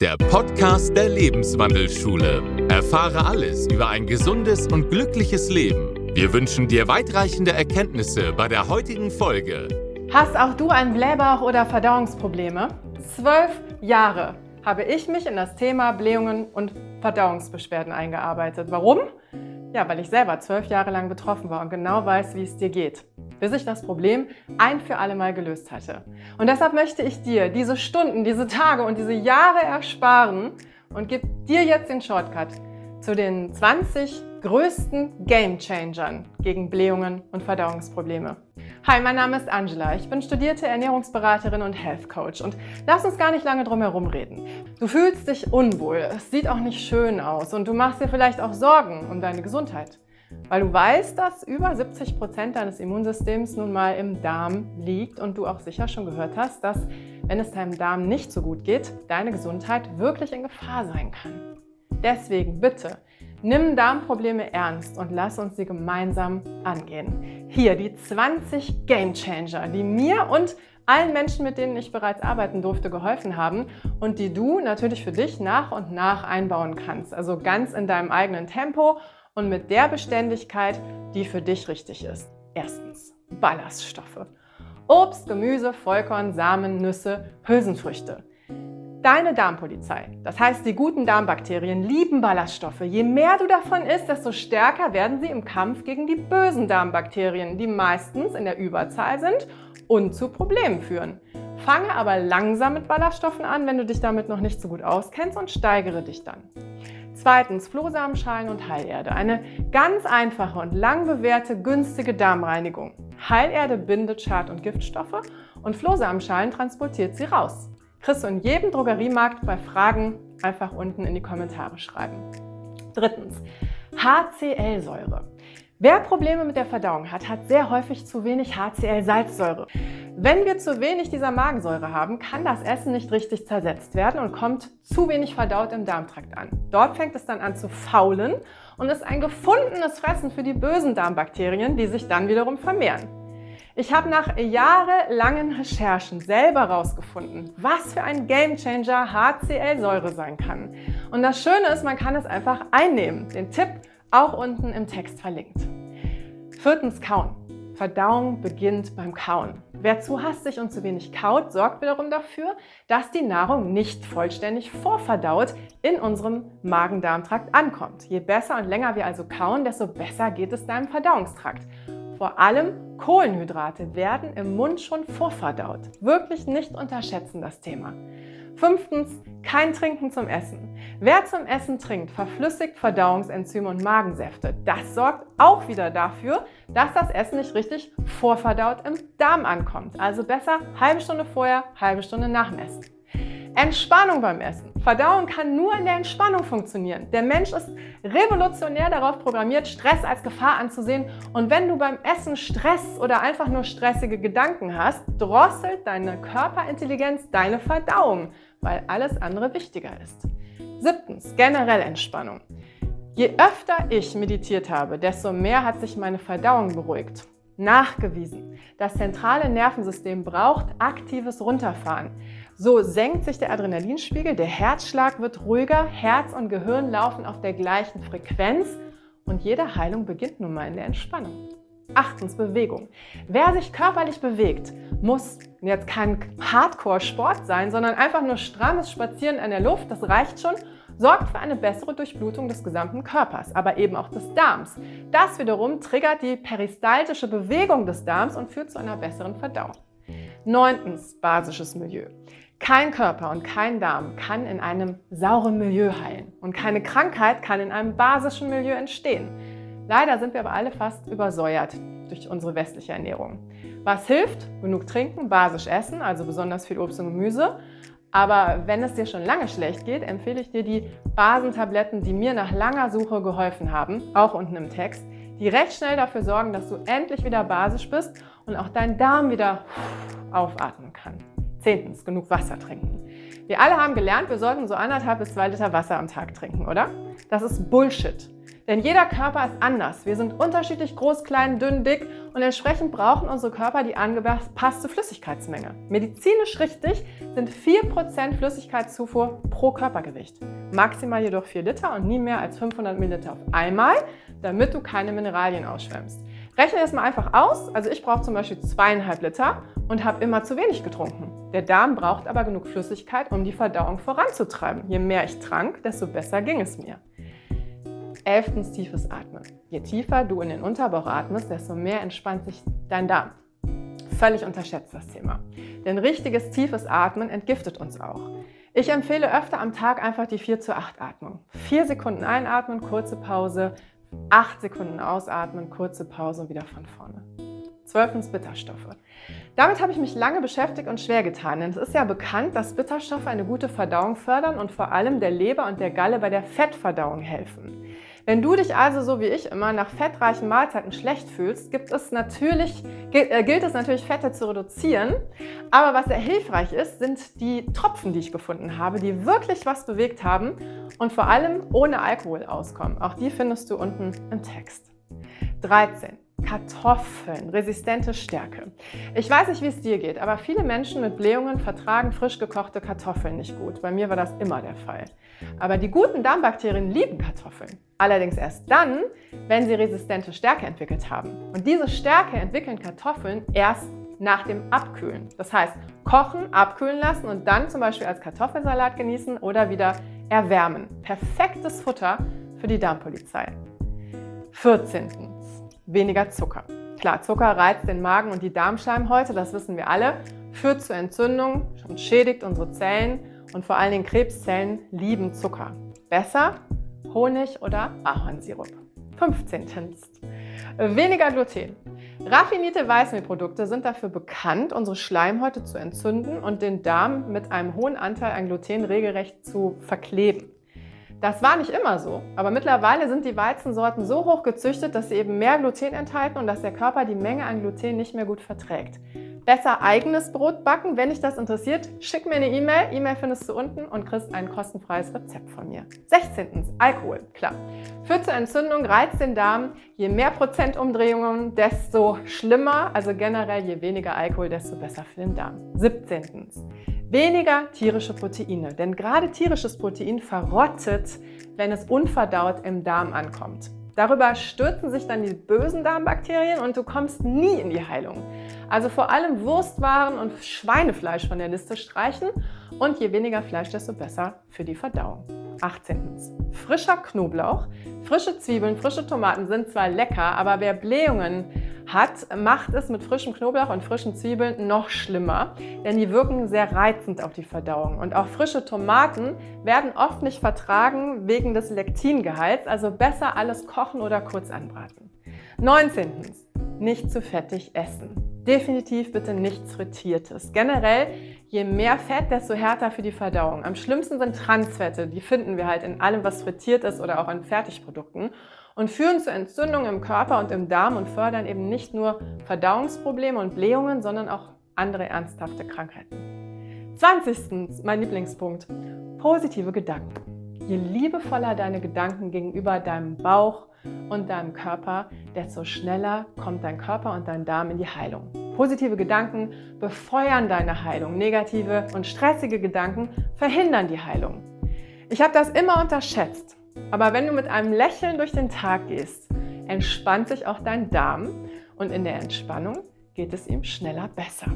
der Podcast der Lebenswandelschule. Erfahre alles über ein gesundes und glückliches Leben. Wir wünschen dir weitreichende Erkenntnisse bei der heutigen Folge. Hast auch du ein Blähbauch oder Verdauungsprobleme? Zwölf Jahre habe ich mich in das Thema Blähungen und Verdauungsbeschwerden eingearbeitet. Warum? Ja, weil ich selber zwölf Jahre lang betroffen war und genau weiß, wie es dir geht, bis ich das Problem ein für alle Mal gelöst hatte. Und deshalb möchte ich dir diese Stunden, diese Tage und diese Jahre ersparen und gebe dir jetzt den Shortcut zu den 20 größten Game Changern gegen Blähungen und Verdauungsprobleme. Hi, mein Name ist Angela. Ich bin studierte Ernährungsberaterin und Health Coach und lass uns gar nicht lange drum herum reden. Du fühlst dich unwohl, es sieht auch nicht schön aus und du machst dir vielleicht auch Sorgen um deine Gesundheit, weil du weißt, dass über 70 Prozent deines Immunsystems nun mal im Darm liegt und du auch sicher schon gehört hast, dass, wenn es deinem Darm nicht so gut geht, deine Gesundheit wirklich in Gefahr sein kann. Deswegen bitte, nimm Darmprobleme ernst und lass uns sie gemeinsam angehen. Hier die 20 Game Changer, die mir und allen Menschen, mit denen ich bereits arbeiten durfte, geholfen haben und die du natürlich für dich nach und nach einbauen kannst. Also ganz in deinem eigenen Tempo und mit der Beständigkeit, die für dich richtig ist. Erstens, Ballaststoffe. Obst, Gemüse, Vollkorn, Samen, Nüsse, Hülsenfrüchte. Deine Darmpolizei, das heißt die guten Darmbakterien, lieben Ballaststoffe. Je mehr du davon isst, desto stärker werden sie im Kampf gegen die bösen Darmbakterien, die meistens in der Überzahl sind und zu Problemen führen. Fange aber langsam mit Ballaststoffen an, wenn du dich damit noch nicht so gut auskennst und steigere dich dann. Zweitens Flohsamenschalen und Heilerde. Eine ganz einfache und lang bewährte günstige Darmreinigung. Heilerde bindet Schad- und Giftstoffe und Flohsamenschalen transportiert sie raus. Kriegst du in jedem Drogeriemarkt bei Fragen einfach unten in die Kommentare schreiben. Drittens, HCl-Säure. Wer Probleme mit der Verdauung hat, hat sehr häufig zu wenig HCl-Salzsäure. Wenn wir zu wenig dieser Magensäure haben, kann das Essen nicht richtig zersetzt werden und kommt zu wenig verdaut im Darmtrakt an. Dort fängt es dann an zu faulen und ist ein gefundenes Fressen für die bösen Darmbakterien, die sich dann wiederum vermehren. Ich habe nach jahrelangen Recherchen selber herausgefunden, was für ein Gamechanger HCl-Säure sein kann. Und das Schöne ist, man kann es einfach einnehmen. Den Tipp auch unten im Text verlinkt. Viertens Kauen. Verdauung beginnt beim Kauen. Wer zu hastig und zu wenig kaut, sorgt wiederum dafür, dass die Nahrung nicht vollständig vorverdaut in unserem Magen-Darm-Trakt ankommt. Je besser und länger wir also kauen, desto besser geht es deinem Verdauungstrakt. Vor allem Kohlenhydrate werden im Mund schon vorverdaut. Wirklich nicht unterschätzen das Thema. Fünftens, kein Trinken zum Essen. Wer zum Essen trinkt, verflüssigt Verdauungsenzyme und Magensäfte. Das sorgt auch wieder dafür, dass das Essen nicht richtig vorverdaut im Darm ankommt. Also besser halbe Stunde vorher, halbe Stunde nach dem Essen. Entspannung beim Essen. Verdauung kann nur in der Entspannung funktionieren. Der Mensch ist revolutionär darauf programmiert, Stress als Gefahr anzusehen. Und wenn du beim Essen Stress oder einfach nur stressige Gedanken hast, drosselt deine Körperintelligenz deine Verdauung, weil alles andere wichtiger ist. Siebtens, generell Entspannung. Je öfter ich meditiert habe, desto mehr hat sich meine Verdauung beruhigt. Nachgewiesen. Das zentrale Nervensystem braucht aktives Runterfahren. So senkt sich der Adrenalinspiegel, der Herzschlag wird ruhiger, Herz und Gehirn laufen auf der gleichen Frequenz und jede Heilung beginnt nun mal in der Entspannung. Achtens Bewegung. Wer sich körperlich bewegt, muss jetzt kein Hardcore-Sport sein, sondern einfach nur strammes Spazieren in der Luft, das reicht schon, sorgt für eine bessere Durchblutung des gesamten Körpers, aber eben auch des Darms. Das wiederum triggert die peristaltische Bewegung des Darms und führt zu einer besseren Verdauung. Neuntens basisches Milieu. Kein Körper und kein Darm kann in einem sauren Milieu heilen und keine Krankheit kann in einem basischen Milieu entstehen. Leider sind wir aber alle fast übersäuert durch unsere westliche Ernährung. Was hilft? Genug trinken, basisch essen, also besonders viel Obst und Gemüse. Aber wenn es dir schon lange schlecht geht, empfehle ich dir die Basentabletten, die mir nach langer Suche geholfen haben, auch unten im Text, die recht schnell dafür sorgen, dass du endlich wieder basisch bist und auch dein Darm wieder aufatmen kann. Zehntens, genug Wasser trinken. Wir alle haben gelernt, wir sollten so anderthalb bis zwei Liter Wasser am Tag trinken, oder? Das ist Bullshit. Denn jeder Körper ist anders. Wir sind unterschiedlich groß, klein, dünn, dick und entsprechend brauchen unsere Körper die angepasste Flüssigkeitsmenge. Medizinisch richtig sind 4% Flüssigkeitszufuhr pro Körpergewicht. Maximal jedoch 4 Liter und nie mehr als 500 Milliliter auf einmal, damit du keine Mineralien ausschwemmst. Rechne es mal einfach aus. Also ich brauche zum Beispiel zweieinhalb Liter und habe immer zu wenig getrunken. Der Darm braucht aber genug Flüssigkeit, um die Verdauung voranzutreiben. Je mehr ich trank, desto besser ging es mir. Elftens tiefes Atmen. Je tiefer du in den Unterbauch atmest, desto mehr entspannt sich dein Darm. Völlig unterschätzt das Thema. Denn richtiges tiefes Atmen entgiftet uns auch. Ich empfehle öfter am Tag einfach die 4 zu 8 Atmung. 4 Sekunden einatmen, kurze Pause, 8 Sekunden ausatmen, kurze Pause und wieder von vorne. Zwölftens Bitterstoffe. Damit habe ich mich lange beschäftigt und schwer getan, denn es ist ja bekannt, dass Bitterstoffe eine gute Verdauung fördern und vor allem der Leber und der Galle bei der Fettverdauung helfen. Wenn du dich also so wie ich immer nach fettreichen Mahlzeiten schlecht fühlst, gibt es natürlich, äh, gilt es natürlich, Fette zu reduzieren. Aber was sehr hilfreich ist, sind die Tropfen, die ich gefunden habe, die wirklich was bewegt haben und vor allem ohne Alkohol auskommen. Auch die findest du unten im Text. 13. Kartoffeln, resistente Stärke. Ich weiß nicht, wie es dir geht, aber viele Menschen mit Blähungen vertragen frisch gekochte Kartoffeln nicht gut. Bei mir war das immer der Fall. Aber die guten Darmbakterien lieben Kartoffeln. Allerdings erst dann, wenn sie resistente Stärke entwickelt haben. Und diese Stärke entwickeln Kartoffeln erst nach dem Abkühlen. Das heißt, kochen, abkühlen lassen und dann zum Beispiel als Kartoffelsalat genießen oder wieder erwärmen. Perfektes Futter für die Darmpolizei. 14. Weniger Zucker. Klar, Zucker reizt den Magen und die Darmschleimhäute, das wissen wir alle, führt zu Entzündung und schädigt unsere Zellen und vor allen Dingen Krebszellen lieben Zucker. Besser Honig oder Ahornsirup. 15. Weniger Gluten. Raffinierte Weißmehlprodukte sind dafür bekannt, unsere Schleimhäute zu entzünden und den Darm mit einem hohen Anteil an Gluten regelrecht zu verkleben. Das war nicht immer so, aber mittlerweile sind die Weizensorten so hoch gezüchtet, dass sie eben mehr Gluten enthalten und dass der Körper die Menge an Gluten nicht mehr gut verträgt besser eigenes Brot backen. Wenn dich das interessiert, schick mir eine E-Mail. E-Mail findest du unten und kriegst ein kostenfreies Rezept von mir. 16. Alkohol, klar. Führt zur Entzündung, reizt den Darm. Je mehr Prozentumdrehungen, desto schlimmer. Also generell, je weniger Alkohol, desto besser für den Darm. 17. Weniger tierische Proteine, denn gerade tierisches Protein verrottet, wenn es unverdaut im Darm ankommt. Darüber stürzen sich dann die bösen Darmbakterien und du kommst nie in die Heilung. Also vor allem Wurstwaren und Schweinefleisch von der Liste streichen und je weniger Fleisch, desto besser für die Verdauung. 18. Frischer Knoblauch. Frische Zwiebeln, frische Tomaten sind zwar lecker, aber wer Blähungen hat, macht es mit frischem Knoblauch und frischen Zwiebeln noch schlimmer, denn die wirken sehr reizend auf die Verdauung. Und auch frische Tomaten werden oft nicht vertragen wegen des Lektingehalts, also besser alles kochen oder kurz anbraten. 19. Nicht zu fettig essen. Definitiv bitte nichts Frittiertes. Generell, je mehr Fett, desto härter für die Verdauung. Am schlimmsten sind Transfette. Die finden wir halt in allem, was frittiert ist oder auch in Fertigprodukten und führen zu Entzündungen im Körper und im Darm und fördern eben nicht nur Verdauungsprobleme und Blähungen, sondern auch andere ernsthafte Krankheiten. 20. Mein Lieblingspunkt. Positive Gedanken. Je liebevoller deine Gedanken gegenüber deinem Bauch, und deinem Körper, desto schneller kommt dein Körper und dein Darm in die Heilung. Positive Gedanken befeuern deine Heilung, negative und stressige Gedanken verhindern die Heilung. Ich habe das immer unterschätzt, aber wenn du mit einem Lächeln durch den Tag gehst, entspannt sich auch dein Darm und in der Entspannung geht es ihm schneller besser.